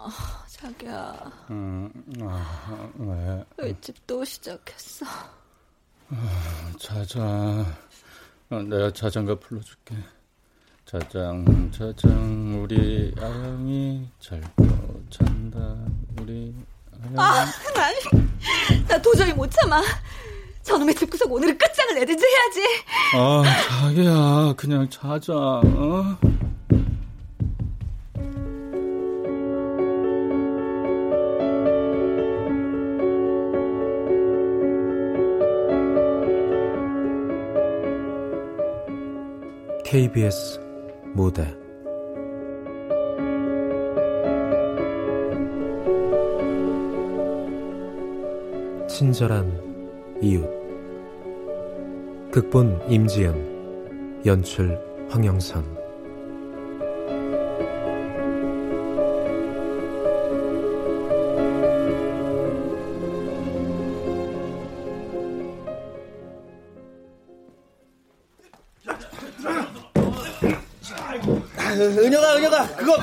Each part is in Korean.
아, 자기야. 음, 아, 왜? 윗집 또 시작했어. 아, 자자. 어, 내가 자장가 불러줄게. 자장, 자장, 우리 아영이 잘고 잔다, 우리 아영이. 아, 난, 나 도저히 못 참아. 저놈의 집구석 오늘은 끝장을 내든지 해야지. 아, 자기야, 그냥 자자, 어? KBS 무대. 친절한 이웃. 극본 임지연 연출 황영선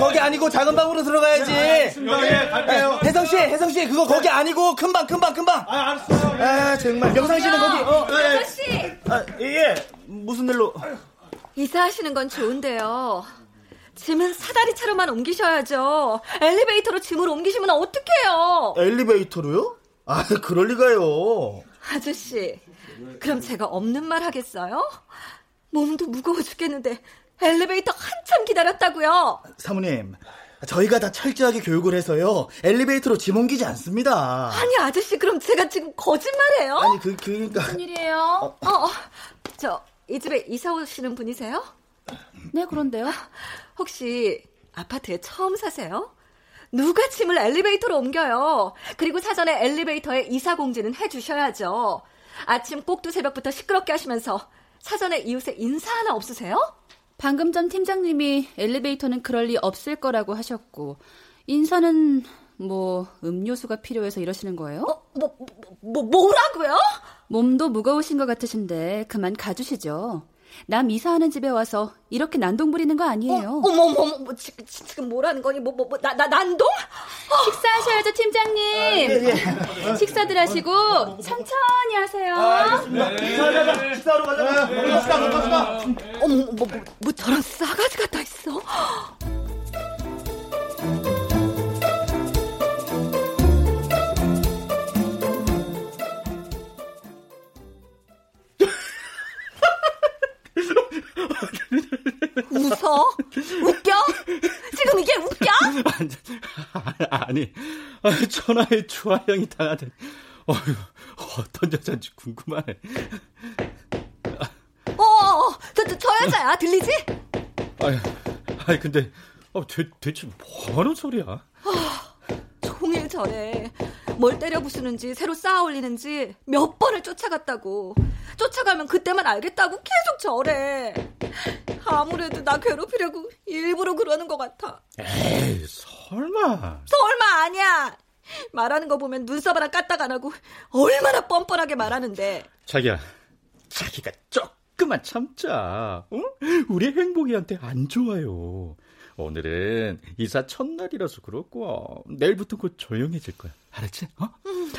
거 거기 아니고 작은 방으로 들어가야지. 예, 갈게요. 혜성 씨, 혜성 씨, 그거 거기 아니고 큰 방, 큰 방, 큰 방. 아, 알았어. 아, 정말. 명상 씨는 거기. 어, 예. 씨. 아, 예. 무슨 일로? 이사하시는 건 좋은데요. 짐은 사다리 차로만 옮기셔야죠. 엘리베이터로 짐을 옮기시면 어떡해요? 엘리베이터로요? 아, 그럴 리가요. 아저씨, 그럼 제가 없는 말 하겠어요? 몸도 무거워 죽겠는데 엘리베이터 한참 기다렸다고요. 사모님, 저희가 다 철저하게 교육을 해서요. 엘리베이터로 짐 옮기지 않습니다. 아니 아저씨 그럼 제가 지금 거짓말해요? 아니 그 그니까 무슨 일이에요? 어, 어, 저 이 집에 이사 오시는 분이세요? 네 그런데요. 혹시 아파트에 처음 사세요? 누가 짐을 엘리베이터로 옮겨요? 그리고 사전에 엘리베이터에 이사 공지는 해주셔야죠. 아침 꼭두 새벽부터 시끄럽게 하시면서 사전에 이웃에 인사 하나 없으세요? 방금 전 팀장님이 엘리베이터는 그럴 리 없을 거라고 하셨고 인사는 뭐 음료수가 필요해서 이러시는 거예요? 어, 뭐, 뭐, 뭐 뭐라고요? 몸도 무거우신 것 같으신데 그만 가주시죠. 남 이사하는 집에 와서 이렇게 난동 부리는 거 아니에요. 어, 머머 어머, 뭐, 지금, 지금 뭐라는 거니? 뭐, 뭐, 뭐, 나, 나, 난동? 어. 식사하셔야죠, 팀장님. 아, 예, 예. 식사들 하시고 천천히 하세요. 아, 알겠습니다. 네. 자, 자, 자, 식사하러 가자. 먹읍시다, 먹읍시다. 어머, 뭐, 뭐, 뭐, 저런 싸가지가 다 있어. 웃어? 웃겨? 지금 이게 웃겨? 아니, 아니 천하의 주화형이 당하던 어휴, 어떤 여자인지 궁금하네. 어, 어, 저, 저, 저 여자야. 들리지? 아니, 아니 근데 어, 대, 대체 뭐 하는 소리야? 아, 종일 저래. 뭘 때려 부수는지 새로 쌓아 올리는지 몇 번을 쫓아갔다고. 쫓아가면 그때만 알겠다고 계속 저래. 아무래도 나 괴롭히려고 일부러 그러는 것 같아. 에이, 설마. 설마 아니야. 말하는 거 보면 눈썹 하나 까딱 안 하고 얼마나 뻔뻔하게 말하는데. 자기야, 자기가 조금만 참자. 어? 우리 행복이한테 안 좋아요. 오늘은 이사 첫날이라서 그렇고 내일부터 곧 조용해질 거야. 알았지? 어? 음,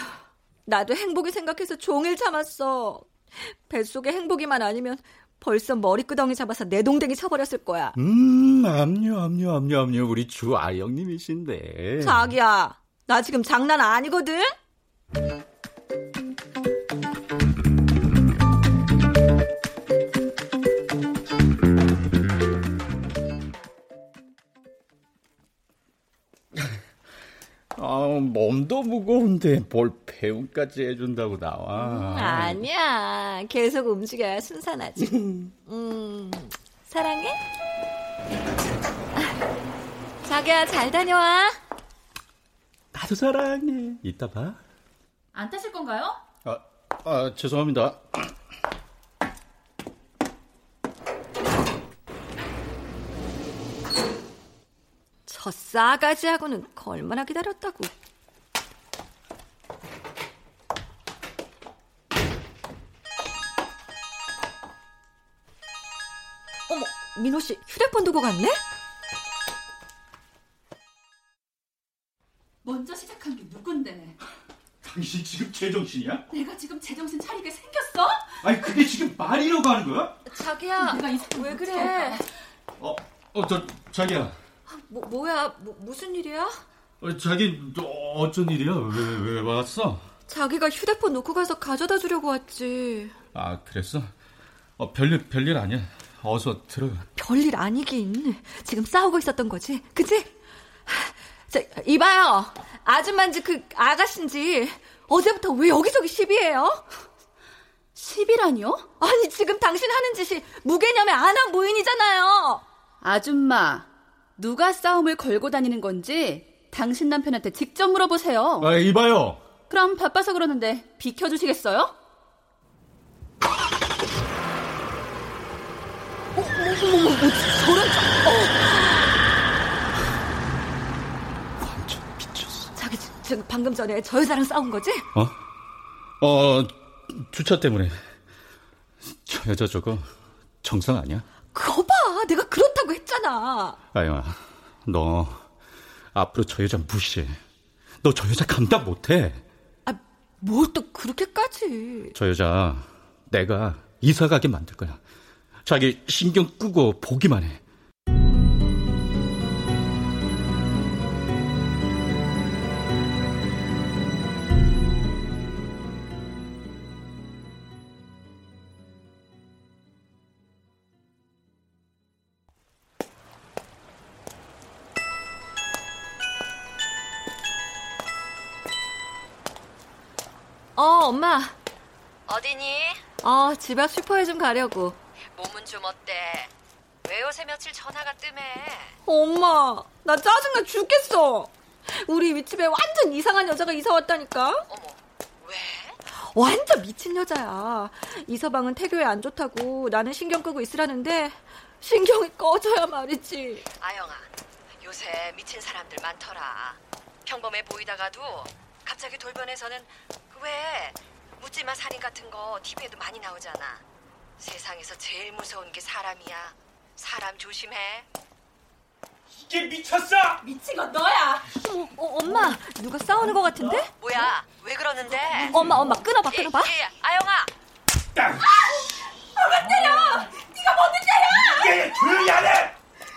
나도 행복이 생각해서 종일 참았어. 뱃속에 행복이만 아니면 벌써 머리끄덩이 잡아서 내 동댕이 쳐버렸을 거야. 음, 압류, 압류, 압류, 압류. 우리 주아영님이신데. 자기야, 나 지금 장난 아니거든? 아, 몸도 무거운데 뭘 배웅까지 해준다고 나와. 음, 아니야. 계속 움직여야 순산하지. 음, 사랑해? 자기야, 잘 다녀와. 나도 사랑해. 이따 봐. 안 타실 건가요? 아, 아 죄송합니다. 저 싸가지 하고는 얼마나 기다렸다고. 어머, 민호 씨 휴대폰 두고 갔네? 당신 지금 제정신이야? 내가 지금 제정신 차리게 생겼어? 아니 그게 지금 말이라고 하는 거야? 자기야, 내가 이왜 그래? 어, 어, 저 자기야. 뭐, 뭐야, 뭐, 무슨 일이야? 어, 자기 너 어쩐 일이야? 왜 왜 왔어? 자기가 휴대폰 놓고 가서 가져다 주려고 왔지. 아 그랬어? 어 별일 별일 아니야. 어서 들어가. 별일 아니긴. 지금 싸우고 있었던 거지, 그치? 자, 이봐요. 아줌마인지 그 아가씨인지 어제부터 왜 여기저기 시비해요? 시비라니요? 아니 지금 당신 하는 짓이 무개념의 안한 모인이잖아요. 아줌마, 누가 싸움을 걸고 다니는 건지 당신 남편한테 직접 물어보세요. 아 이봐요. 그럼 바빠서 그러는데 비켜주시겠어요? 저런 완전 미쳤어. 자기 지- 지금 방금 전에 저 여자랑 싸운 거지? 어? 어 주차 때문에 저 여자 저거 정상 아니야? 그거 봐, 내가 그렇다고 했잖아. 아영아, 너 앞으로 저 여자 무시해. 너 저 여자 감당 못해. 아, 뭘 또 그렇게까지? 저 여자 내가 이사 가게 만들 거야. 자기 신경 끄고 보기만 해. 어디니? 어, 집 앞 슈퍼에 좀 가려고. 몸은 좀 어때? 왜 요새 며칠 전화가 뜸해? 엄마, 나 짜증나 죽겠어. 우리 윗집에 완전 이상한 여자가 이사 왔다니까? 어머, 왜? 완전 미친 여자야. 이 서방은 태교에 안 좋다고 나는 신경 끄고 있으라는데 신경이 꺼져야 말이지. 아영아, 요새 미친 사람들 많더라. 평범해 보이다가도 갑자기 돌변해서는 그왜 묻지마 살인 같은 거 TV에도 많이 나오잖아. 세상에서 제일 무서운 게 사람이야. 사람 조심해. 이게 미쳤어! 미친 건 너야! 어, 어, 엄마, 누가 싸우는 것 같은데? 뭐야? 왜 그러는데? 엄마, 엄마, 끊어봐, 예, 끊어봐. 예, 아영아, 이게 조용히 안 해!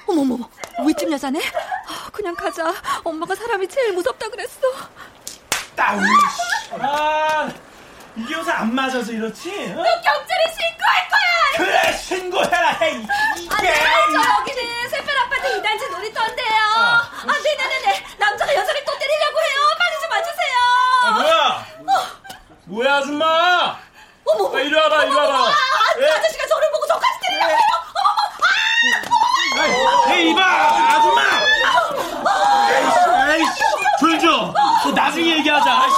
어머머머, 윗집 여자네? 아, 그냥 가자. 엄마가 사람이 제일 무섭다 그랬어. 따위. 아, 이게 요새 안 맞아서 이렇지? 어? 경찰에 신고할 거야! 그래, 신고해라, 해! 이게! 저 여기는 새별 아파트 2단지 놀이터인데요. 아, 네네네네. 남자가 여자를 또 때리려고 해요. 빨리 좀 와주세요. 아, 뭐야? 뭐야, 아줌마? 어머, 아, 이리 와봐, 이리 와봐. 아, 예? 아저씨가 저를 보고 저까지 때리려고 해요. 에이, 이봐, 아줌마! 에이씨, 에이씨, 줄 줘. 그 나중에 얘기하자. 아이씨.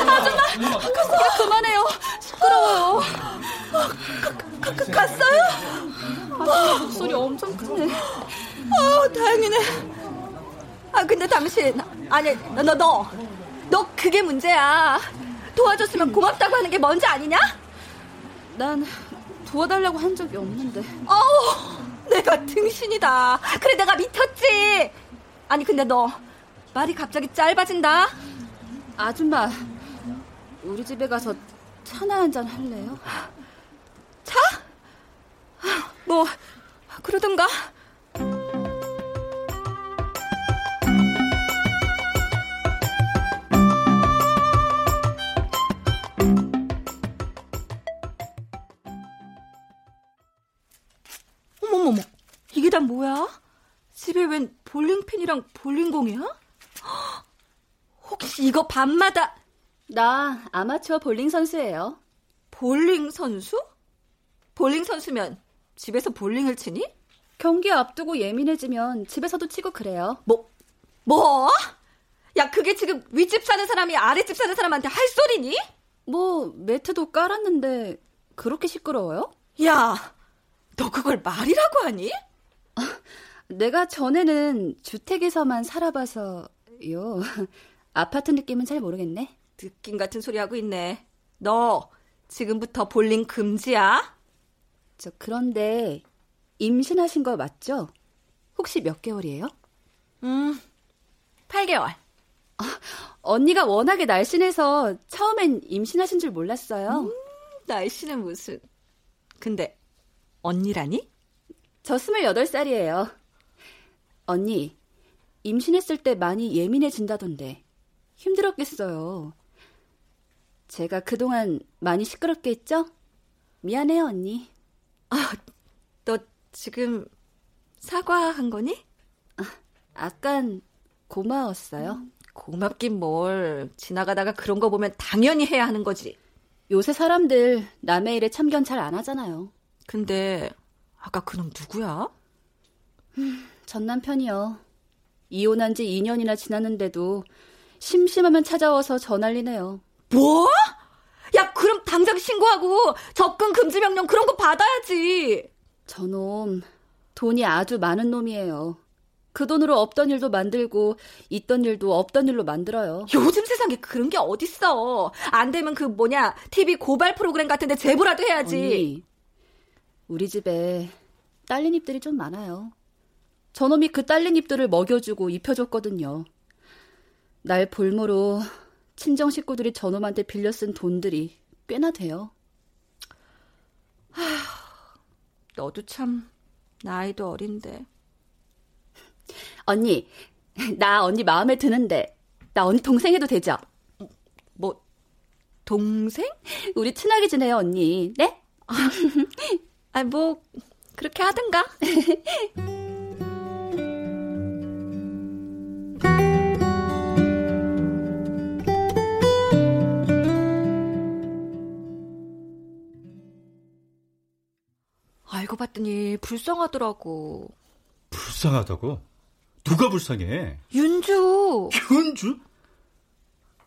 야, 그만해요. 시끄러워요. 아, 가, 가, 갔어요? 아줌마 목소리 엄청 크네. 아, 다행이네. 아, 근데 당신, 아니, 너, 너, 너, 너 그게 문제야. 도와줬으면 고맙다고 하는 게 먼저 아니냐? 난 도와달라고 한 적이 없는데. 어우, 내가 등신이다. 그래, 내가 미쳤지. 아니, 근데 너, 말이 갑자기 짧아진다. 아줌마, 우리 집에 가서 차나 한 잔 할래요? 차? 뭐, 그러든가. 어머머머, 이게 다 뭐야? 집에 웬 볼링핀이랑 볼링공이야? 헉, 혹시 이거 밤마다 나 아마추어 볼링 선수예요. 볼링 선수? 볼링 선수면 집에서 볼링을 치니? 경기 앞두고 예민해지면 집에서도 치고 그래요. 뭐, 뭐? 야, 그게 지금 윗집 사는 사람이 아랫집 사는 사람한테 할 소리니? 뭐 매트도 깔았는데 그렇게 시끄러워요? 야, 너 그걸 말이라고 하니? 내가 전에는 주택에서만 살아봐서요. 아파트 느낌은 잘 모르겠네. 느낌 같은 소리 하고 있네. 너 지금부터 볼링 금지야? 저 그런데 임신하신 거 맞죠? 혹시 몇 개월이에요? 음, 8개월. 아, 언니가 워낙에 날씬해서 처음엔 임신하신 줄 몰랐어요. 음, 날씬은 무슨. 근데 언니라니? 저 28살이에요. 언니, 임신했을 때 많이 예민해진다던데 힘들었겠어요. 제가 그동안 많이 시끄럽게 했죠? 미안해요, 언니. 아, 너 지금 사과한 거니? 아, 아깐 고마웠어요. 음, 고맙긴 뭘. 지나가다가 그런 거 보면 당연히 해야 하는 거지. 요새 사람들 남의 일에 참견 잘 안 하잖아요. 근데 아까 그놈 누구야? 음, 전 남편이요. 이혼한 지 2년이나 지났는데도 심심하면 찾아와서 전화리네요. 뭐? 야, 그럼 당장 신고하고 접근 금지 명령 그런 거 받아야지. 저놈 돈이 아주 많은 놈이에요. 그 돈으로 없던 일도 만들고 있던 일도 없던 일로 만들어요. 요즘 세상에 그런 게 어딨어. 안 되면 그 뭐냐 TV 고발 프로그램 같은데 제보라도 해야지. 언니, 우리 집에 딸린 입들이 좀 많아요. 저놈이 그 딸린 입들을 먹여주고 입혀줬거든요. 날 볼모로 친정 식구들이 저놈한테 빌려 쓴 돈들이 꽤나 돼요. 하, 너도 참 나이도 어린데. 언니, 나 언니 마음에 드는데 나 언니 동생 해도 되죠? 뭐 동생? 우리 친하게 지내요, 언니. 네? 아, 뭐 그렇게 하든가. 알고 봤더니 불쌍하더라고. 불쌍하다고? 누가 불쌍해? 윤주. 윤주?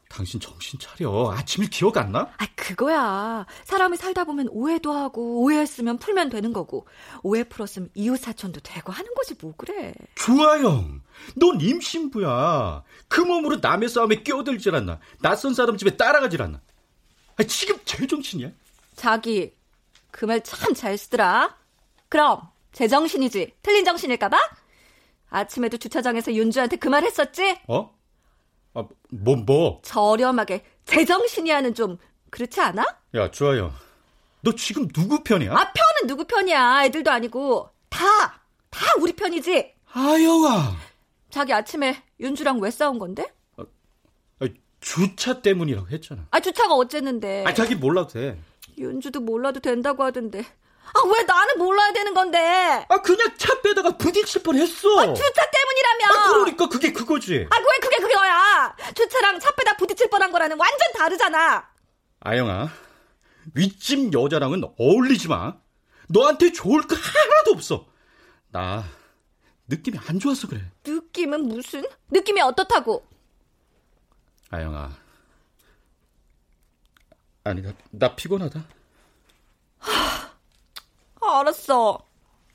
당신 정신 차려. 아침일 기억 안 나? 아, 그거야. 사람이 살다 보면 오해도 하고, 오해했으면 풀면 되는 거고, 오해 풀었으면 이웃 사촌도 되고 하는 거지, 뭐 그래. 주아영, 넌 임신부야. 그 몸으로 남의 싸움에 끼어들질 않나. 낯선 사람 집에 따라가질 않나. 아, 지금 제정신이야? 자기, 그 말 참 잘 쓰더라. 그럼, 제정신이지. 틀린 정신일까봐? 아침에도 주차장에서 윤주한테 그 말 했었지? 어? 아, 뭐, 뭐? 저렴하게, 제정신이야는 좀, 그렇지 않아? 야, 주아영. 너 지금 누구 편이야? 아, 편은 누구 편이야. 애들도 아니고. 다, 다 우리 편이지. 아영아. 자기 아침에 윤주랑 왜 싸운 건데? 아, 아, 주차 때문이라고 했잖아. 아, 주차가 어쨌는데. 아, 자기 몰라도 돼. 윤주도 몰라도 된다고 하던데. 아, 왜 나는 몰라야 되는 건데? 아, 그냥 차 빼다가 부딪힐 뻔 했어. 아, 주차 때문이라며. 아, 그러니까 그게 그거지. 아, 왜 그게 그거야? 주차랑 차 빼다 부딪힐 뻔한 거라는 완전 다르잖아. 아영아, 윗집 여자랑은 어울리지 마. 너한테 좋을 거 하나도 없어. 나 느낌이 안 좋아서 그래. 느낌은 무슨? 느낌이 어떻다고? 아영아. 아니, 나, 나 피곤하다. 알았어.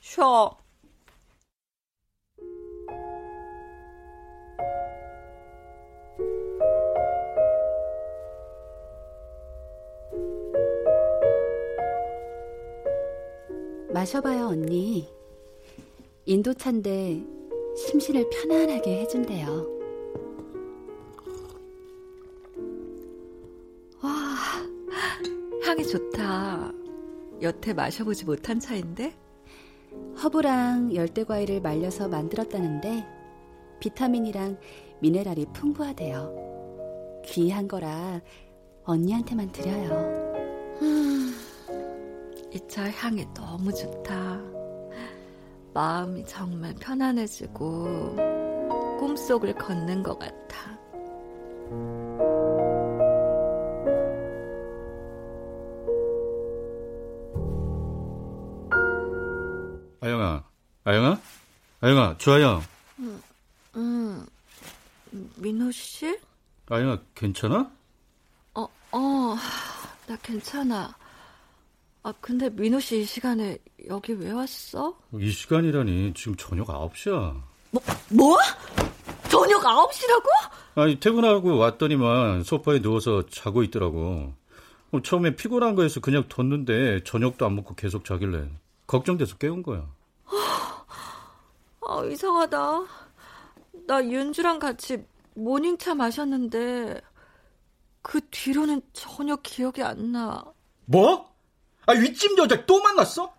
쉬어. 마셔봐요, 언니. 인도차인데 심신을 편안하게 해준대요. 와, 향이 좋다. 여태 마셔보지 못한 차인데? 허브랑 열대과일을 말려서 만들었다는데 비타민이랑 미네랄이 풍부하대요. 귀한 거라 언니한테만 드려요. 이차 향이 너무 좋다. 마음이 정말 편안해지고 꿈속을 걷는 것 같아. 아영아, 주아영. 음, 음, 민호 씨? 아영아, 괜찮아? 어, 어, 나 괜찮아. 아, 근데 민호 씨 이 시간에 여기 왜 왔어? 이 시간이라니 지금 저녁 9시야. 뭐, 뭐? 저녁 9시라고? 아니, 퇴근하고 왔더니만 소파에 누워서 자고 있더라고. 어, 처음에 피곤한 거에서 그냥 뒀는데 저녁도 안 먹고 계속 자길래 걱정돼서 깨운 거야. 아, 이상하다. 나 윤주랑 같이 모닝차 마셨는데 그 뒤로는 전혀 기억이 안 나. 뭐? 아, 윗집 여자 또 만났어?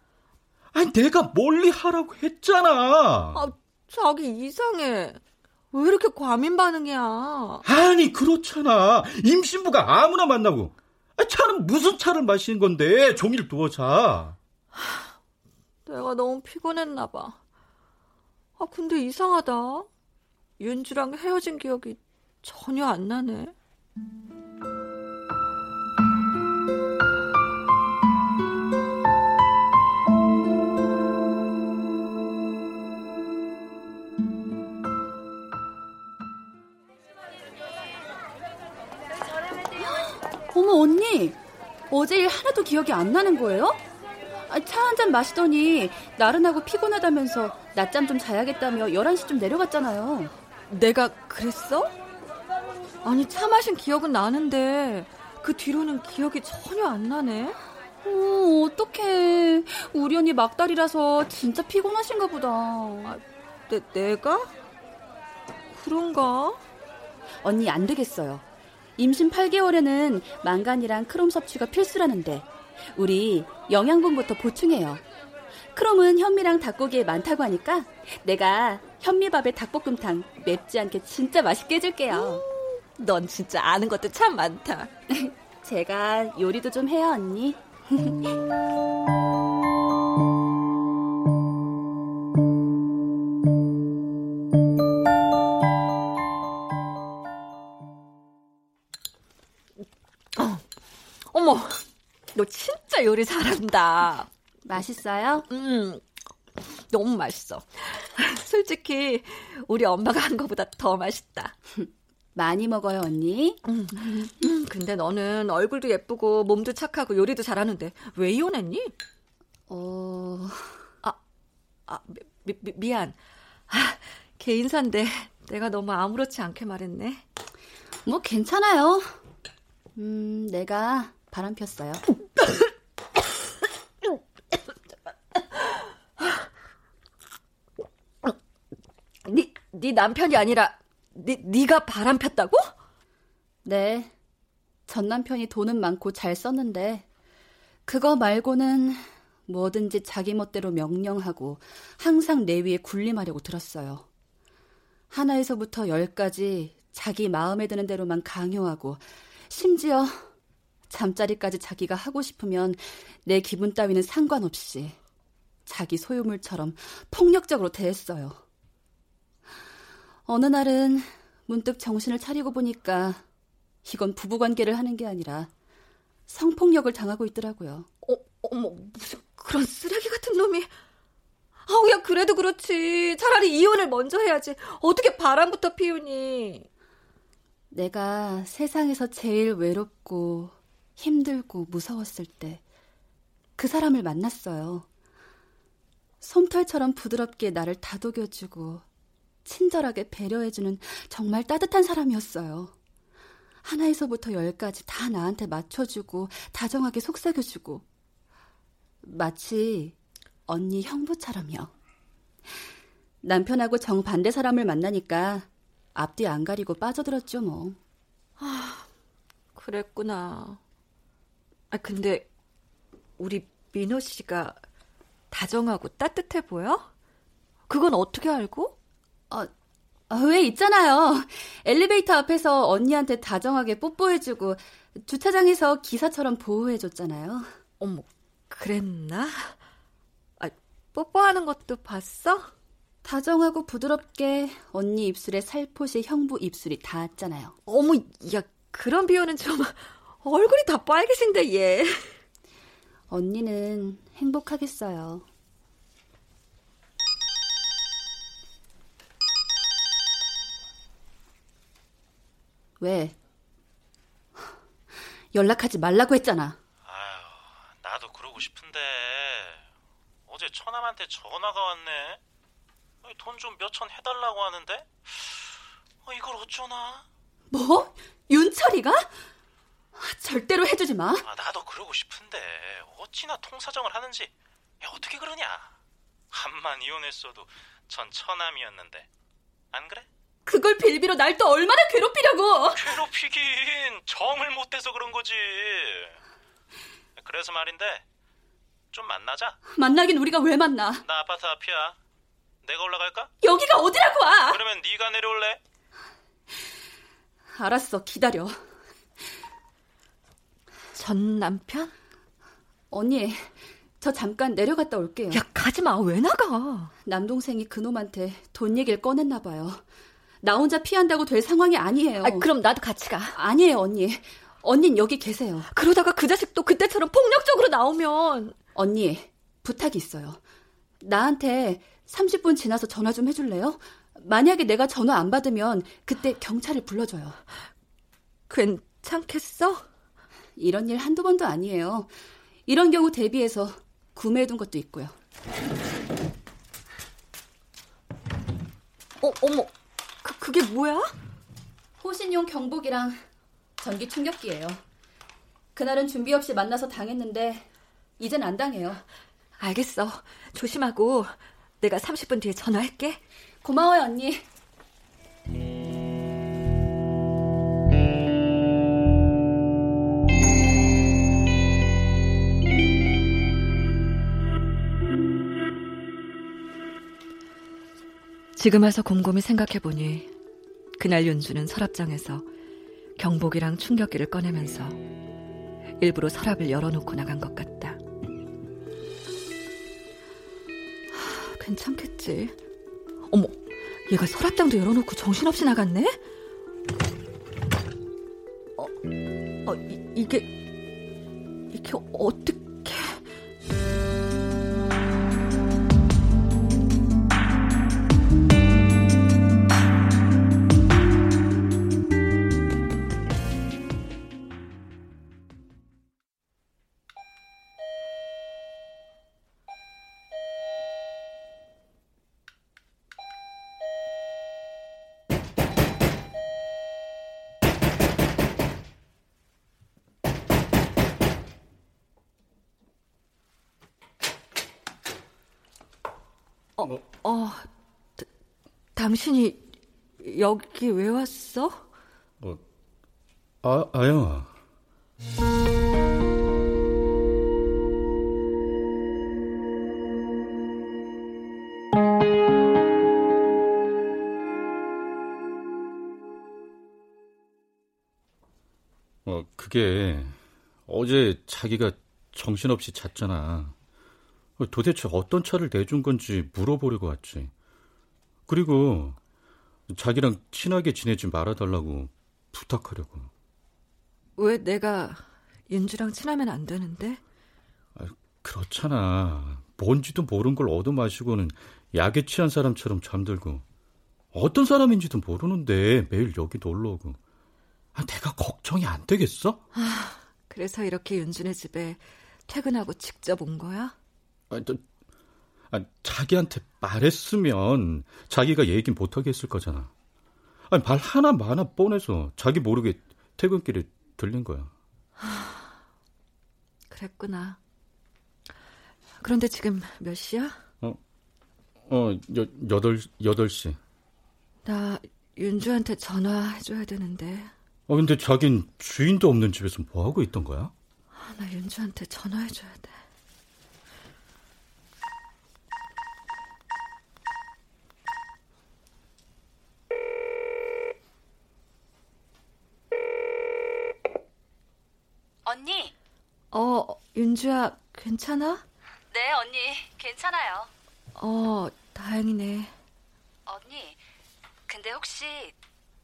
아니, 내가 멀리 하라고 했잖아. 아, 자기 이상해. 왜 이렇게 과민 반응이야? 아니, 그렇잖아. 임신부가 아무나 만나고. 아, 차는 무슨 차를 마시는 건데, 종일 누워 자. 내가 너무 피곤했나 봐. 아, 근데 이상하다. 윤주랑 헤어진 기억이 전혀 안 나네. 어머 언니 어제 일 하나도 기억이 안 나는 거예요? 아, 차한 잔 마시더니 나른하고 피곤하다면서 낮잠 좀 자야겠다며 11시쯤 내려갔잖아요. 내가 그랬어? 아니 차 마신 기억은 나는데 그 뒤로는 기억이 전혀 안 나네. 어, 어떡해. 우리 언니 막달이라서 진짜 피곤하신가 보다. 아, 내, 내가? 그런가? 언니 안 되겠어요. 임신 8개월에는 망간이랑 크롬 섭취가 필수라는데 우리 영양분부터 보충해요. 크롬은 현미랑 닭고기에 많다고 하니까 내가 현미밥에 닭볶음탕 맵지 않게 진짜 맛있게 해줄게요. 음, 넌 진짜 아는 것도 참 많다. 제가 요리도 좀 해요, 언니. 진짜 요리 잘한다. 맛있어요? 음, 너무 맛있어. 솔직히 우리 엄마가 한 거보다 더 맛있다. 많이 먹어요, 언니. 음, 음, 근데 너는 얼굴도 예쁘고 몸도 착하고 요리도 잘하는데 왜 이혼했니? 어, 아, 아 미, 미, 미안. 아, 개인사인데 내가 너무 아무렇지 않게 말했네. 뭐 괜찮아요. 음, 내가 바람 폈어요. 네, 네 남편이 아니라 네, 네가 바람 폈다고? 네. 전 남편이 돈은 많고 잘 썼는데 그거 말고는 뭐든지 자기 멋대로 명령하고 항상 내 위에 군림하려고 들었어요. 하나에서부터 열까지 자기 마음에 드는 대로만 강요하고 심지어 잠자리까지 자기가 하고 싶으면 내 기분 따위는 상관없이 자기 소유물처럼 폭력적으로 대했어요. 어느 날은 문득 정신을 차리고 보니까 이건 부부관계를 하는 게 아니라 성폭력을 당하고 있더라고요. 어, 어머, 무슨 그런 쓰레기 같은 놈이. 아우, 야, 그래도 그렇지. 차라리 이혼을 먼저 해야지. 어떻게 바람부터 피우니? 내가 세상에서 제일 외롭고 힘들고 무서웠을 때 그 사람을 만났어요. 솜털처럼 부드럽게 나를 다독여주고 친절하게 배려해주는 정말 따뜻한 사람이었어요. 하나에서부터 열까지 다 나한테 맞춰주고 다정하게 속삭여주고 마치 언니 형부처럼요. 남편하고 정반대 사람을 만나니까 앞뒤 안 가리고 빠져들었죠 뭐. 아, 그랬구나. 아, 근데 우리 민호 씨가 다정하고 따뜻해 보여? 그건 어떻게 알고? 아, 아, 왜 있잖아요. 엘리베이터 앞에서 언니한테 다정하게 뽀뽀해주고 주차장에서 기사처럼 보호해줬잖아요. 어머, 그랬나? 아, 뽀뽀하는 것도 봤어? 다정하고 부드럽게 언니 입술에 살포시 형부 입술이 닿았잖아요. 어머, 야, 그런 비유는 좀 얼굴이 다 빨개진데 얘. 언니는 행복하겠어요. 왜? 연락하지 말라고 했잖아. 아휴, 나도 그러고 싶은데 어제 처남한테 전화가 왔네. 돈 좀 몇 천 해달라고 하는데 어, 이걸 어쩌나? 뭐? 윤철이가? 절대로 해주지 마. 아, 나도 그러고 싶은데 어찌나 통사정을 하는지 야, 어떻게 그러냐? 한만 이혼했어도 전 처남이었는데 안 그래? 그걸 빌비로 날 또 얼마나 괴롭히려고! 괴롭히긴 정을 못 대서 그런 거지. 그래서 말인데 좀 만나자. 만나긴 우리가 왜 만나? 나 아파트 앞이야. 내가 올라갈까? 여기가 어디라고 와! 그러면 네가 내려올래? 알았어, 기다려. 전 남편? 언니, 저 잠깐 내려갔다 올게요. 야, 가지 마. 왜 나가? 남동생이 그놈한테 돈 얘기를 꺼냈나 봐요. 나 혼자 피한다고 될 상황이 아니에요. 아, 그럼 나도 같이 가. 아니에요, 언니. 언닌 여기 계세요. 그러다가 그 자식도 그때처럼 폭력적으로 나오면 언니, 부탁이 있어요. 나한테 30분 지나서 전화 좀 해줄래요? 만약에 내가 전화 안 받으면 그때 경찰을 불러줘요. 괜찮겠어? 이런 일 한두 번도 아니에요. 이런 경우 대비해서 구매해둔 것도 있고요. 어, 어머, 그, 그게 뭐야? 호신용 경복이랑 전기 충격기예요. 그날은 준비 없이 만나서 당했는데 이젠 안 당해요. 알겠어. 조심하고 내가 30분 뒤에 전화할게. 고마워요, 언니. 지금 와서 곰곰이 생각해보니 그날 윤주는 서랍장에서 경복이랑 충격기를 꺼내면서 일부러 서랍을 열어놓고 나간 것 같다. 하, 괜찮겠지. 어머, 얘가 서랍장도 열어놓고 정신없이 나갔네? 어, 어 이, 이게, 이게 어떻게. 당신이 여기 왜 왔어? 어, 아, 아영아. 어, 그게 어제 자기가 정신없이 잤잖아. 도대체 어떤 차를 내준 건지 물어보려고 왔지. 그리고 자기랑 친하게 지내지 말아달라고 부탁하려고. 왜 내가 윤주랑 친하면 안 되는데? 아, 그렇잖아. 뭔지도 모른 걸 얻어 마시고는 약에 취한 사람처럼 잠들고 어떤 사람인지도 모르는데 매일 여기 놀러 오고. 아, 내가 걱정이 안 되겠어? 아, 그래서 이렇게 윤준의 집에 퇴근하고 직접 온 거야? 아, 저, 아, 자기한테 말했으면 자기가 얘기 못하게 했을 거잖아. 아니, 말 하나 많아 뻔해서 자기 모르게 퇴근길에 들린 거야. 하, 그랬구나. 그런데 지금 몇 시야? 어, 어, 여, 여덟, 여덟 시. 나 윤주한테 전화해줘야 되는데. 아, 근데 자긴 주인도 없는 집에서 뭐 하고 있던 거야? 아, 나 윤주한테 전화해줘야 돼. 언니. 어, 윤주야, 괜찮아? 네, 언니. 괜찮아요. 어, 다행이네. 언니, 근데 혹시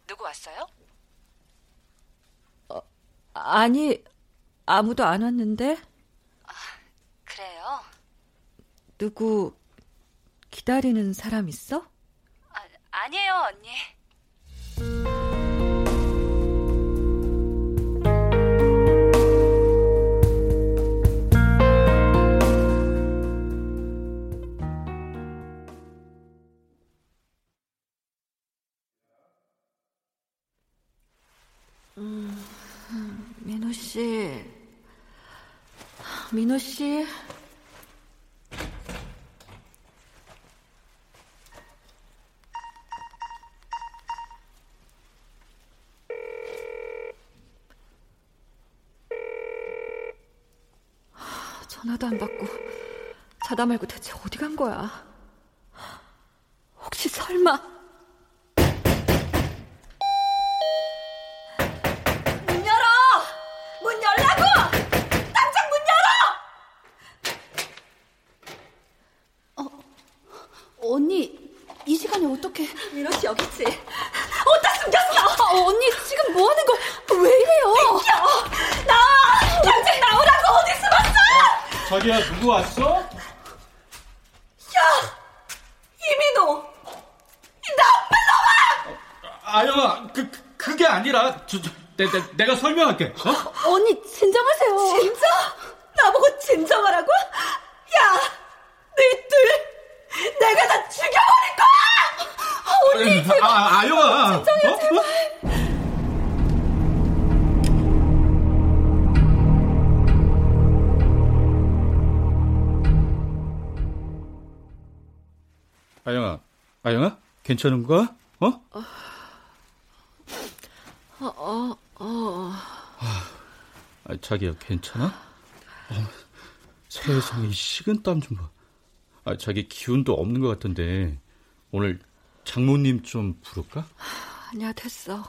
누구 왔어요? 어, 아니, 아무도 안 왔는데? 아, 그래요? 누구 기다리는 사람 있어? 아, 아니에요, 언니. 씨. 민호 씨. 전화도 안 받고 자다 말고 대체 어디 간 거야? 내, 내, 내 가 설명할게. 어? 언니 진정하세요. 진정? 나보고 진정하라고? 야 너희들 내가 다 죽여버릴 거야! 언니 제발. 아, 아영아. 진정해 어? 제발. 아영아, 아영아, 괜찮은 거야? 어? 어, 어, 어. 아, 자기야, 괜찮아? 어, 세상에 식은 땀 좀 봐. 아, 자기 기운도 없는 것 같은데 오늘 장모님 좀 부를까? 아니야, 됐어.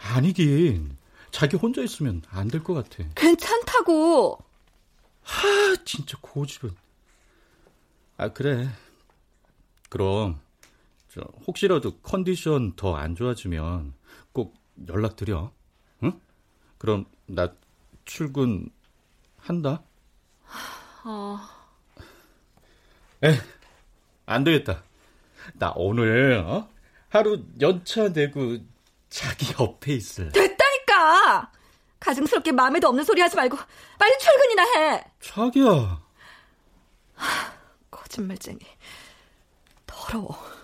아니긴. 자기 혼자 있으면 안 될 것 같아. 괜찮다고. 하, 진짜 고집은. 아, 그래. 그럼 저 혹시라도 컨디션 더 안 좋아지면 꼭 연락드려. 응? 그럼 나 출근 한다. 어. 에, 안 되겠다. 나 오늘 어? 하루 연차 내고 자기 옆에 있을. 됐다니까. 가증스럽게 마음에도 없는 소리 하지 말고 빨리 출근이나 해. 자기야. 하, 거짓말쟁이. 더러워.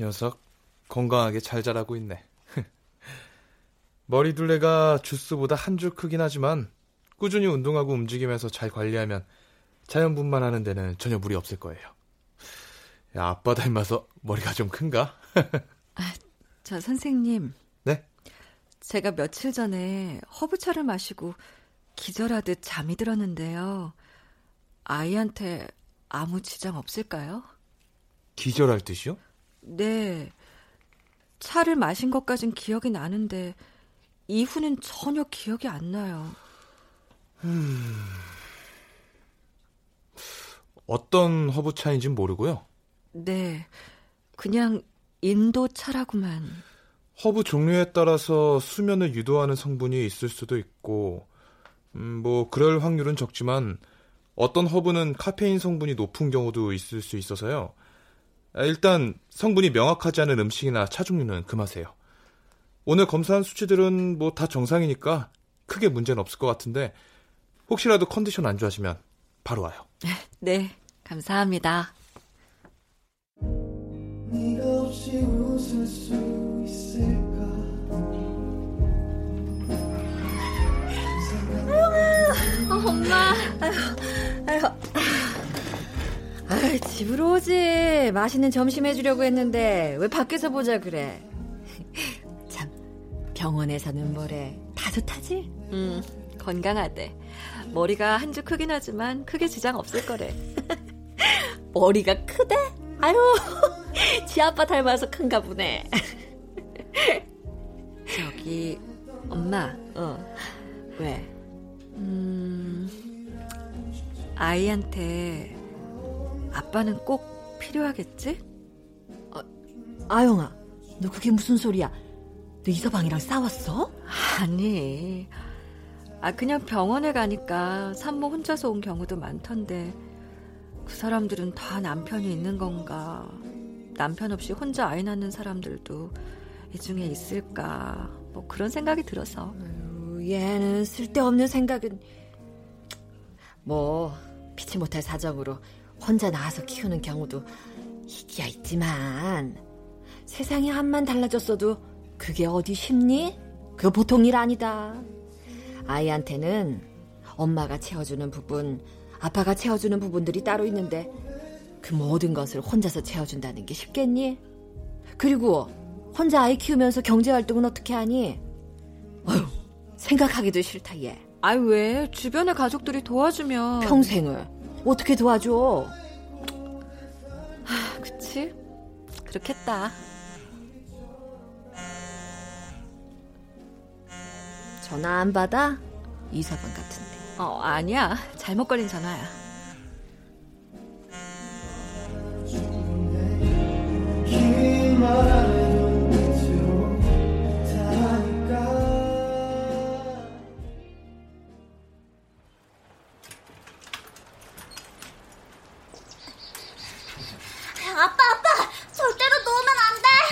녀석 건강하게 잘 자라고 있네. 머리둘레가 주스보다 한 줄 크긴 하지만 꾸준히 운동하고 움직이면서 잘 관리하면 자연분만 하는 데는 전혀 무리 없을 거예요. 야, 아빠 닮아서 머리가 좀 큰가? 아, 저 선생님. 네? 제가 며칠 전에 허브차를 마시고 기절하듯 잠이 들었는데요. 아이한테 아무 지장 없을까요? 기절할 듯이요? 네. 차를 마신 것까진 기억이 나는데 이후는 전혀 기억이 안 나요. 음... 어떤 허브차인진 모르고요. 네. 그냥 인도 차라고만. 허브 종류에 따라서 수면을 유도하는 성분이 있을 수도 있고, 음, 뭐, 그럴 확률은 적지만, 어떤 허브는 카페인 성분이 높은 경우도 있을 수 있어서요. 아, 일단, 성분이 명확하지 않은 음식이나 차 종류는 금하세요. 오늘 검사한 수치들은 뭐 다 정상이니까 크게 문제는 없을 것 같은데, 혹시라도 컨디션 안 좋아지면 바로 와요. 네, 감사합니다. 네가 없이 웃을 수 있을까? 어, 엄마. 아휴, 아휴. 아, 집으로 오지. 맛있는 점심 해주려고 했는데 왜 밖에서 보자 그래? 참, 병원에서는 뭐래? 따뜻하지? 음, 건강하대. 머리가 한 주 크긴 하지만 크게 지장 없을 거래. 머리가 크대? 아유, 지 아빠 닮아서 큰가 보네. 저기, 엄마. 어, 왜? 음, 아이한테 아빠는 꼭 필요하겠지? 아, 아영아, 너 그게 무슨 소리야? 너 이서방이랑 싸웠어? 아니, 아 그냥 병원에 가니까 산모 혼자서 온 경우도 많던데 그 사람들은 다 남편이 있는 건가? 남편 없이 혼자 아이 낳는 사람들도 이 중에 있을까? 뭐 그런 생각이 들어서. 아유, 얘는 쓸데없는 생각은 뭐 피치 못할 사정으로 혼자 낳아서 키우는 경우도 있기야 있지만 세상이 한만 달라졌어도 그게 어디 쉽니? 그거 보통 일 아니다. 아이한테는 엄마가 채워주는 부분, 아빠가 채워주는 부분들이 따로 있는데 그 모든 것을 혼자서 채워준다는 게 쉽겠니? 그리고 혼자 아이 키우면서 경제활동은 어떻게 하니? 어휴, 생각하기도 싫다, 얘. 아이, 왜? 주변의 가족들이 도와주면. 평생을. 어떻게 도와줘? 하, 그치? 그렇겠다. 전화 안 받아? 이사방 같은데. 어, 아니야. 잘못 걸린 전화야.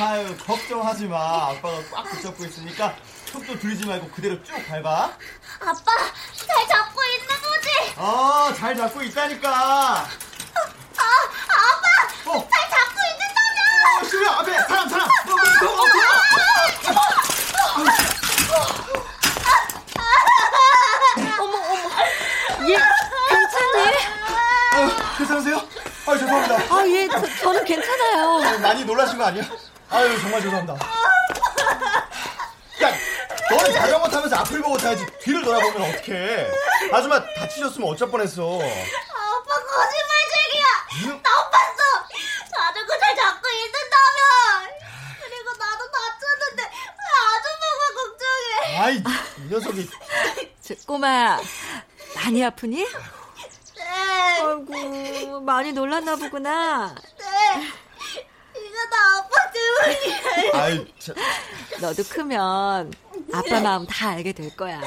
아유 걱정하지 마 아빠가 꽉 붙잡고 있으니까 속도 들이지 말고 그대로 쭉 밟아 아빠 잘 잡고 있는 거지? 어 잘 잡고 있다니까 아 아빠 어. 잘 잡고 있는다며 어 시우야 앞에 사람 사람 어, 어, 어, 어머 어머 얘 괜찮니? 어, 괜찮으세요? 아 죄송합니다 아 예 저는 괜찮아요 많이 놀라신 거 아니야? 아유 정말 죄송합니다. 야, 너는 자전거 타면서 앞을 보고 타야지 뒤를 돌아보면 어떡해. 아줌마 다치셨으면 어쩔 뻔했어. 아빠 거짓말쟁이야. 음? 나 봤어. 자전거 잘 잡고 있는다며. 그리고 나도 다쳤는데 왜 아줌마가 걱정해. 아이, 이 녀석이. 저 꼬마야, 많이 아프니? 네. 아이고, 많이 놀랐나 보구나. 아이, 참. 너도 크면 아빠 마음 다 알게 될 거야.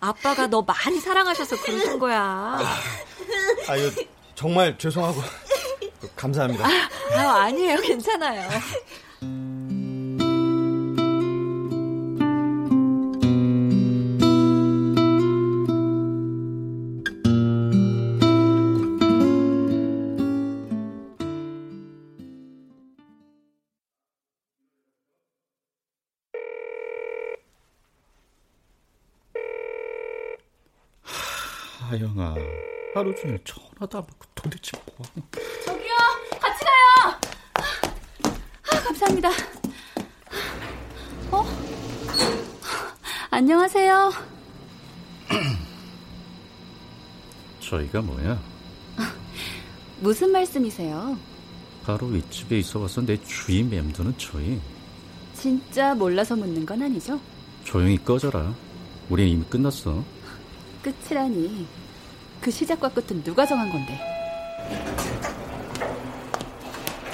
아빠가 너 많이 사랑하셔서 그러신 거야. 아유, 정말 죄송하고 감사합니다. 아, 아 아니에요. 괜찮아요. 하영아, 하루 종일 전화도 안 받고 도대체 뭐하니? 저기요, 같이 가요. 아, 감사합니다. 어? 안녕하세요. 저희가 뭐야? 무슨 말씀이세요? 바로 윗집에 있어 와서 내 주인 맴도는 저희. 진짜 몰라서 묻는 건 아니죠? 조용히 꺼져라. 우린 이미 끝났어. 끝이라니. 그 시작과 끝은 누가 정한 건데?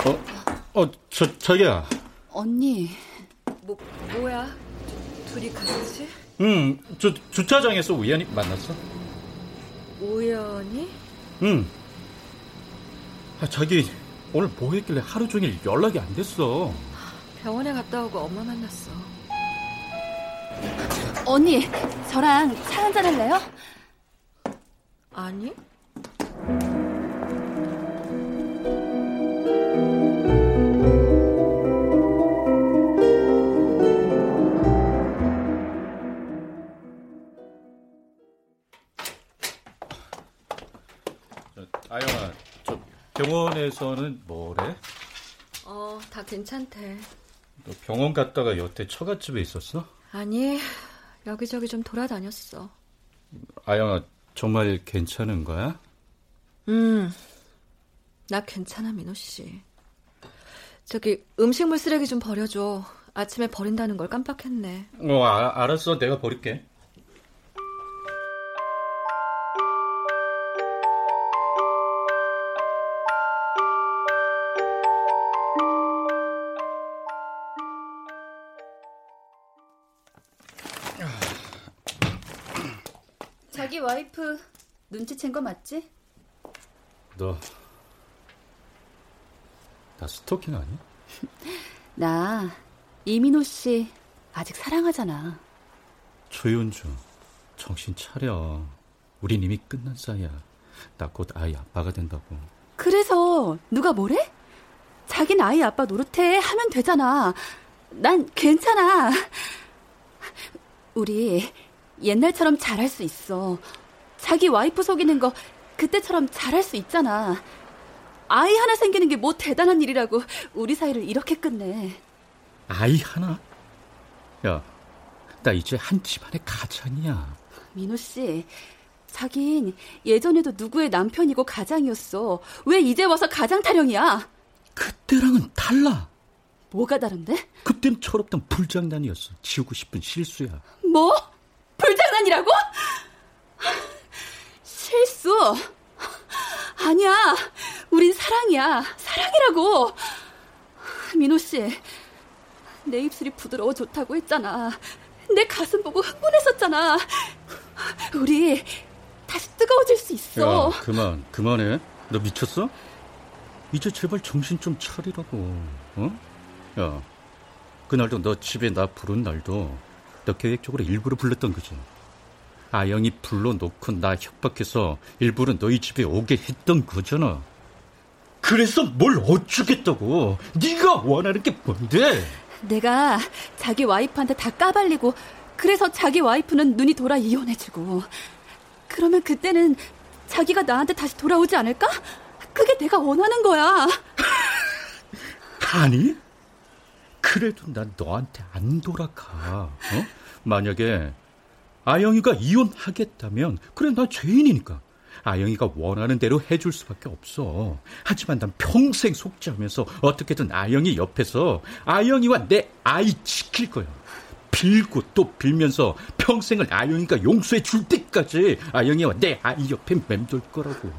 어, 어, 저, 저기야. 언니. 뭐, 뭐야? 둘이 같이? 응, 저 주차장에서 우연히 만났어. 우연히? 응. 아, 자기 오늘 뭐 했길래 하루 종일 연락이 안 됐어. 병원에 갔다 오고 엄마 만났어. 언니, 저랑 차 한잔 할래요? 아니? 아영아, 저 병원에서는 뭐래? 어, 다 괜찮대. 너 병원 갔다가 여태 처갓집에 있었어? 아니, 여기저기 좀 돌아다녔어. 아영아, 정말 괜찮은 거야? 음, 나 괜찮아, 민호 씨. 저기 음식물 쓰레기 좀 버려줘. 아침에 버린다는 걸 깜빡했네. 어, 아, 알았어. 내가 버릴게. 와이프 눈치챈 거 맞지? 너, 나 스토킹 아니? 나 이민호 씨 아직 사랑하잖아. 조윤주, 정신 차려. 우린 이미 끝난 사이야. 나 곧 아이 아빠가 된다고. 그래서 누가 뭐래? 자긴 아이 아빠 노릇해 하면 되잖아. 난 괜찮아. 우리 옛날처럼 잘할 수 있어. 자기 와이프 속이는 거 그때처럼 잘할 수 있잖아. 아이 하나 생기는 게 뭐 대단한 일이라고 우리 사이를 이렇게 끝내. 아이 하나? 야, 나 이제 한 집안의 가장이야. 민호 씨, 자긴 예전에도 누구의 남편이고 가장이었어. 왜 이제 와서 가장 타령이야? 그때랑은 달라. 뭐가 다른데? 그땐 철없던 불장난이었어. 지우고 싶은 실수야. 뭐? 불장난이라고? 실수? 아니야. 우린 사랑이야. 사랑이라고. 민호 씨, 내 입술이 부드러워 좋다고 했잖아. 내 가슴 보고 흥분했었잖아. 우리 다시 뜨거워질 수 있어. 야, 그만, 그만해. 너 미쳤어? 이제 제발 정신 좀 차리라고. 어? 야, 그날도 너 집에 나 부른 날도 너 계획적으로 일부러 불렀던 거지. 아영이 불러놓고 나 협박해서 일부러 너희 집에 오게 했던 거잖아. 그래서 뭘 어쩌겠다고? 네가 원하는 게 뭔데? 내가 자기 와이프한테 다 까발리고 그래서 자기 와이프는 눈이 돌아 이혼해주고 그러면 그때는 자기가 나한테 다시 돌아오지 않을까? 그게 내가 원하는 거야. 아니? 그래도 난 너한테 안 돌아가. 어? 만약에 아영이가 이혼하겠다면 그래 나 죄인이니까 아영이가 원하는 대로 해줄 수밖에 없어. 하지만 난 평생 속죄하면서 어떻게든 아영이 옆에서 아영이와 내 아이 지킬 거야. 빌고 또 빌면서 평생을 아영이가 용서해 줄 때까지 아영이와 내 아이 옆에 맴돌 거라고.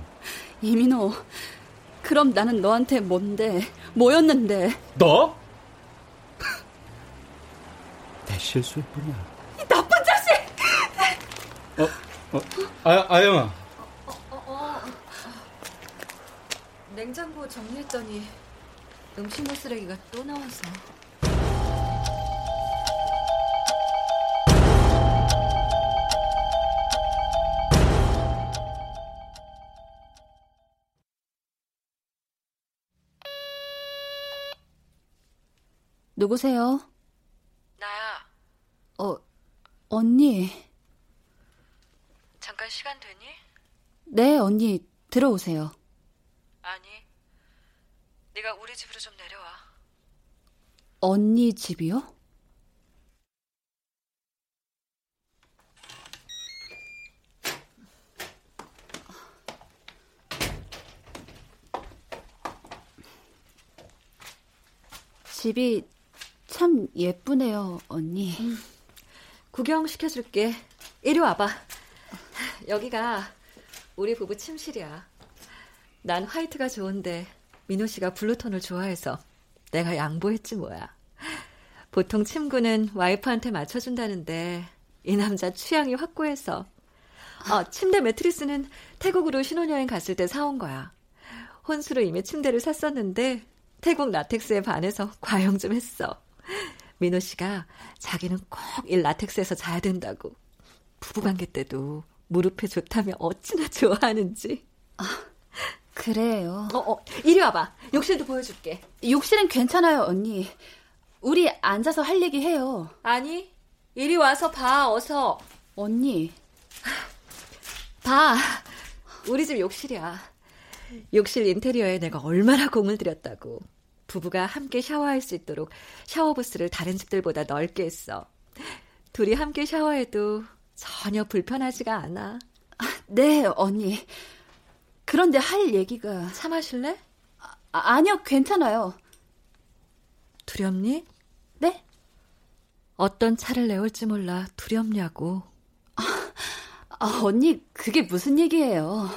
이민호, 그럼 나는 너한테 뭔데? 뭐였는데? 너? 내 실수일 뿐이야. 어, 어, 아, 아영아. 어, 어, 어. 냉장고 정리했더니 음식물 쓰레기가 또 나와서. 누구세요? 나야. 어, 언니. 잠깐 시간 되니? 네, 언니. 들어오세요. 아니. 네가 우리 집으로 좀 내려와. 언니 집이요? 집이 참 예쁘네요, 언니. 음, 구경 시켜줄게. 이리 와봐. 여기가 우리 부부 침실이야. 난 화이트가 좋은데 민호 씨가 블루톤을 좋아해서 내가 양보했지 뭐야. 보통 침구는 와이프한테 맞춰준다는데 이 남자 취향이 확고해서 어, 침대 매트리스는 태국으로 신혼여행 갔을 때 사온 거야. 혼수로 이미 침대를 샀었는데 태국 라텍스에 반해서 과용 좀 했어. 민호 씨가 자기는 꼭 이 라텍스에서 자야 된다고. 부부관계 때도 무릎에 좋다며 어찌나 좋아하는지. 아, 그래요. 어, 어, 이리 와봐. 욕실도 보여줄게. 욕실은 괜찮아요, 언니. 우리 앉아서 할 얘기 해요. 아니, 이리 와서 봐, 어서. 언니. 봐. 우리 집 욕실이야. 욕실 인테리어에 내가 얼마나 공을 들였다고. 부부가 함께 샤워할 수 있도록 샤워 부스를 다른 집들보다 넓게 했어. 둘이 함께 샤워해도 전혀 불편하지가 않아. 아, 네, 언니. 그런데 할 얘기가. 차 마실래? 아, 아니요, 괜찮아요. 두렵니? 네? 어떤 차를 내올지 몰라 두렵냐고. 아, 아, 언니, 그게 무슨 얘기예요?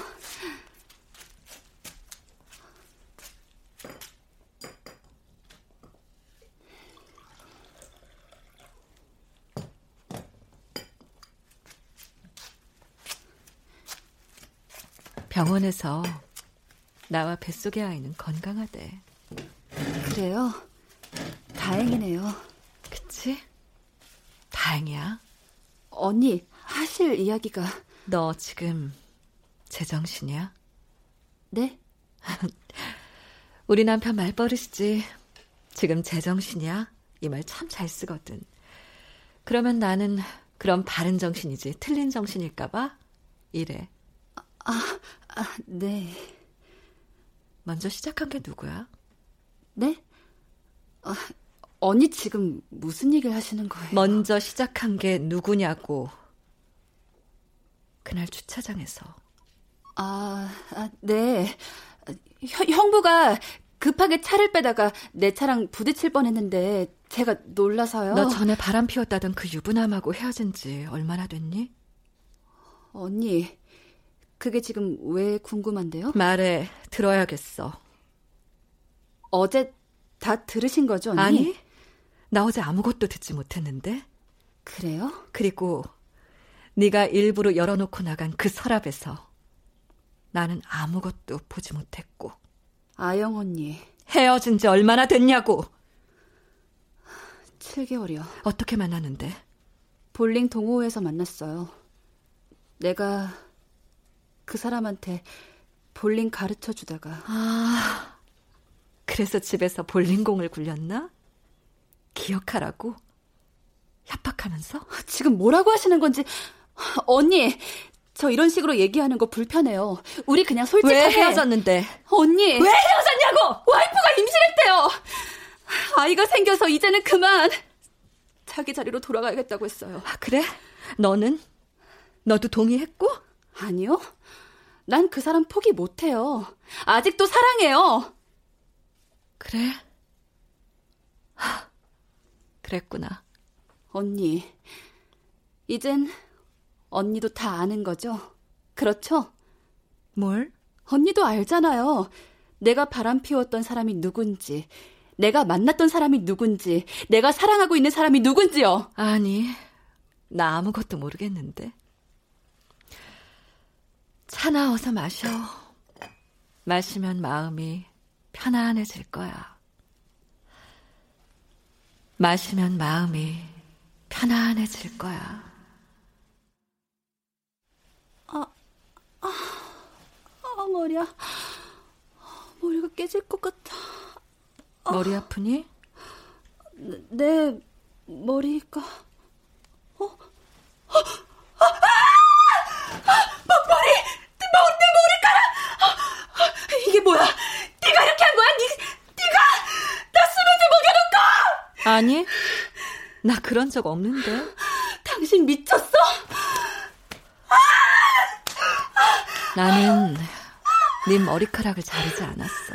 병원에서 나와 뱃속의 아이는 건강하대. 그래요? 다행이네요. 그치? 다행이야. 언니, 하실 이야기가. 너 지금 제정신이야? 네? 우리 남편 말버릇이지. 지금 제정신이야? 이 말 참 잘 쓰거든. 그러면 나는 그럼 바른 정신이지 틀린 정신일까봐 이래. 아, 아, 네. 먼저 시작한 게 누구야? 네? 아, 언니 지금 무슨 얘기를 하시는 거예요? 먼저 시작한 게 누구냐고. 그날 주차장에서. 아, 아 네. 형, 형부가 급하게 차를 빼다가 내 차랑 부딪힐 뻔했는데 제가 놀라서요. 너 전에 바람 피웠다던 그 유부남하고 헤어진 지 얼마나 됐니? 언니, 그게 지금 왜 궁금한데요? 말해, 들어야겠어. 어제 다 들으신 거죠, 언니? 아니, 나 어제 아무것도 듣지 못했는데. 그래요? 그리고 네가 일부러 열어놓고 나간 그 서랍에서 나는 아무것도 보지 못했고. 아영 언니. 헤어진 지 얼마나 됐냐고. 7개월이요. 어떻게 만났는데? 볼링 동호회에서 만났어요. 내가 그 사람한테 볼링 가르쳐 주다가. 아, 그래서 집에서 볼링공을 굴렸나? 기억하라고? 협박하면서? 지금 뭐라고 하시는 건지. 언니, 저 이런 식으로 얘기하는 거 불편해요. 우리 그냥 솔직하게. 왜 헤어졌는데? 언니. 왜 헤어졌냐고! 와이프가 임신했대요! 아이가 생겨서 이제는 그만! 자기 자리로 돌아가야겠다고 했어요. 아, 그래? 너는? 너도 동의했고? 아니요. 난 그 사람 포기 못해요. 아직도 사랑해요. 그래? 하, 그랬구나. 언니, 이젠 언니도 다 아는 거죠? 그렇죠? 뭘? 언니도 알잖아요. 내가 바람 피웠던 사람이 누군지, 내가 만났던 사람이 누군지, 내가 사랑하고 있는 사람이 누군지요. 아니, 나 아무것도 모르겠는데. 차 나와서 마셔. 마시면 마음이 편안해질 거야. 마시면 마음이 편안해질 거야. 아, 아, 아, 머리야. 머리가 깨질 것 같아. 아. 머리 아프니? 네, 내 머리가. 어? 아! 머리! 내, 내 머리카락! 이게 뭐야? 네가 이렇게 한 거야? 네, 네가 나 수면제 먹여놓고! 아니, 나 그런 적 없는데. 당신 미쳤어? 나는 네 머리카락을 자르지 않았어.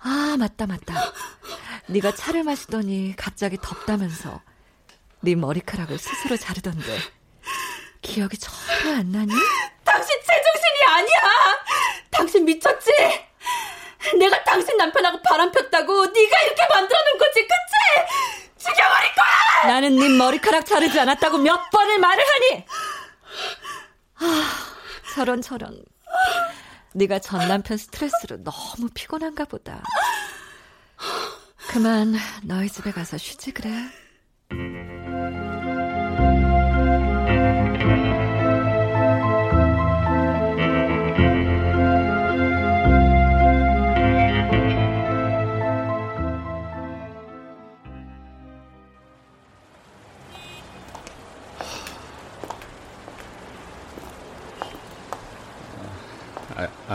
아, 맞다, 맞다. 네가 차를 마시더니 갑자기 덥다면서 네 머리카락을 스스로 자르던데 기억이 전혀 안 나니? 당신 제정신이 아니야! 당신 미쳤지? 내가 당신 남편하고 바람 폈다고 네가 이렇게 만들어 놓은 거지, 그치? 죽여버릴 거야! 나는 네 머리카락 자르지 않았다고 몇 번을 말을 하니! 아, 저런 저런. 네가 전 남편 스트레스로 너무 피곤한가 보다. 그만 너희 집에 가서 쉬지 그래.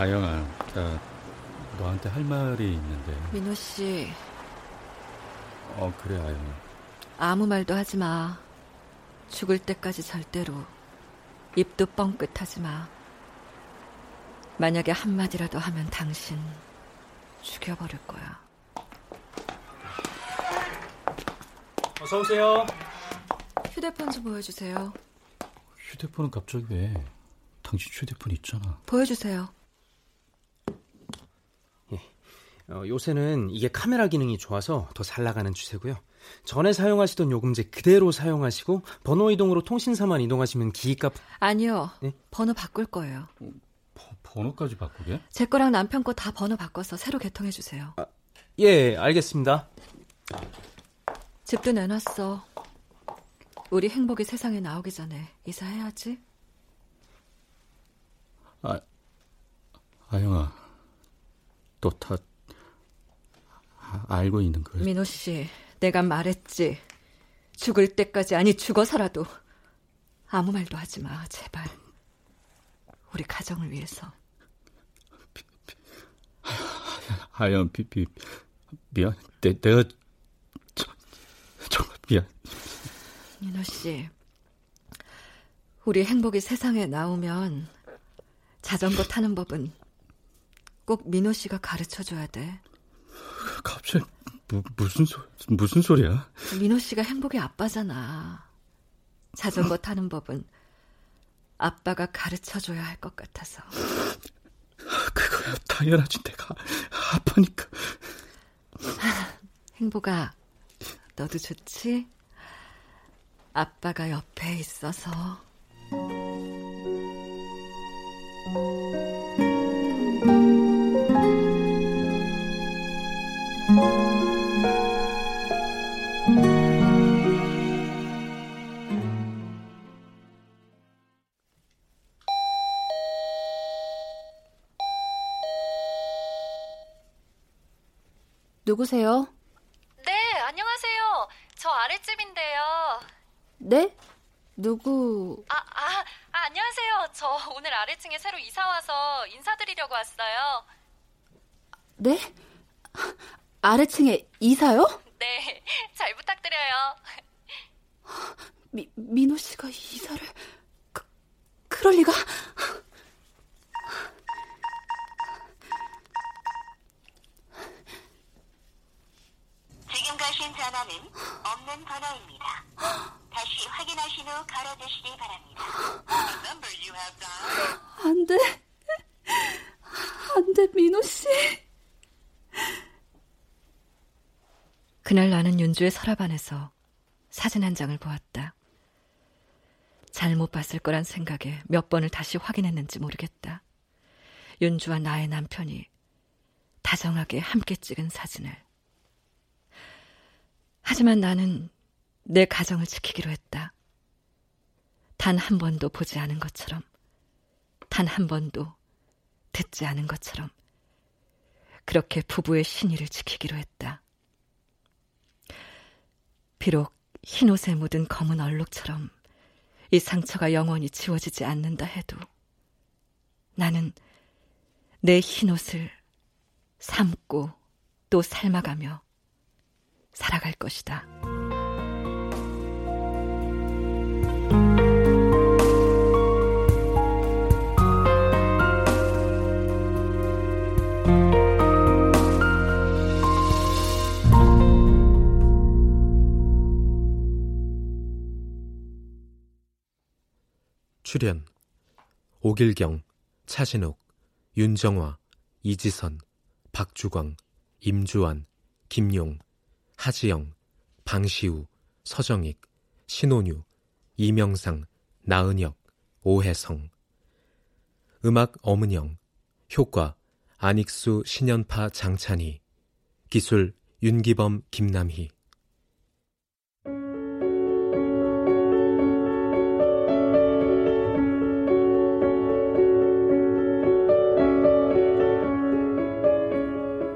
아, 아영아, 자, 너한테 할 말이 있는데. 민호 씨. 어, 그래, 아영아. 아무 말도 하지 마. 죽을 때까지 절대로 입도 뻥끗하지 마. 만약에 한마디라도 하면 당신 죽여버릴 거야. 어서 오세요. 휴대폰 좀 보여주세요. 휴대폰은 갑자기 왜? 당신 휴대폰 있잖아. 보여주세요. 예. 어, 요새는 이게 카메라 기능이 좋아서 더 잘 나가는 추세고요. 전에 사용하시던 요금제 그대로 사용하시고 번호 이동으로 통신사만 이동하시면 기기값 아니요. 네? 번호 바꿀 거예요. 버, 번호까지 바꾸게? 제 거랑 남편 거 다 번호 바꿔서 새로 개통해 주세요. 아, 예, 알겠습니다. 집도 내놨어. 우리 행복이 세상에 나오기 전에 이사해야지. 아, 아영아, 너다 알고 있는 거야? 민호 씨, 내가 말했지. 죽을 때까지 아니 죽어서라도 아무 말도 하지 마, 제발. 우리 가정을 위해서. 하연 비 비 미안. 내, 내가 저, 정말 미안. 민호 씨, 우리 행복이 세상에 나오면 자전거 타는 법은 꼭 민호 씨가 가르쳐 줘야 돼. 무, 무슨 소 무슨 소리야? 민호 씨가 행복의 아빠잖아. 자전거 타는 법은 아빠가 가르쳐 줘야 할 것 같아서. 그거야 당연하지 내가 아빠니까. 행복아, 너도 좋지? 아빠가 옆에 있어서. 누구세요? 네, 안녕하세요. 저 아랫집인데요. 네? 누구? 아, 아, 아, 안녕하세요. 저 오늘 아래층에 새로 이사 와서 인사드리려고 왔어요. 네? 아래층에 이사요? 네, 잘 부탁드려요. 미, 민호 씨가 이사를 그, 그럴 리가? 가신 전화는 없는 번호입니다. 다시 확인하신 후 걸어주시기 바랍니다. 안 돼. 안 돼, 민호 씨. 그날 나는 윤주의 서랍 안에서 사진 한 장을 보았다. 잘못 봤을 거란 생각에 몇 번을 다시 확인했는지 모르겠다. 윤주와 나의 남편이 다정하게 함께 찍은 사진을. 하지만 나는 내 가정을 지키기로 했다. 단 한 번도 보지 않은 것처럼, 단 한 번도 듣지 않은 것처럼, 그렇게 부부의 신의를 지키기로 했다. 비록 흰옷에 묻은 검은 얼룩처럼 이 상처가 영원히 지워지지 않는다 해도 나는 내 흰옷을 삶고 또 삶아가며 살아갈 것이다. 출연 오길경, 차신욱, 윤정화, 이지선, 박주광, 임주환, 김용, 하지영, 방시우, 서정익, 신혼유, 이명상, 나은혁, 오혜성. 음악 엄은영 효과 안익수, 신연파, 장찬희. 기술 윤기범, 김남희.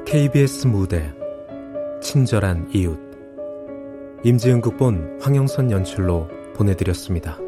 KBS 무대 친절한 이웃 임지은 국본 황영선 연출로 보내드렸습니다.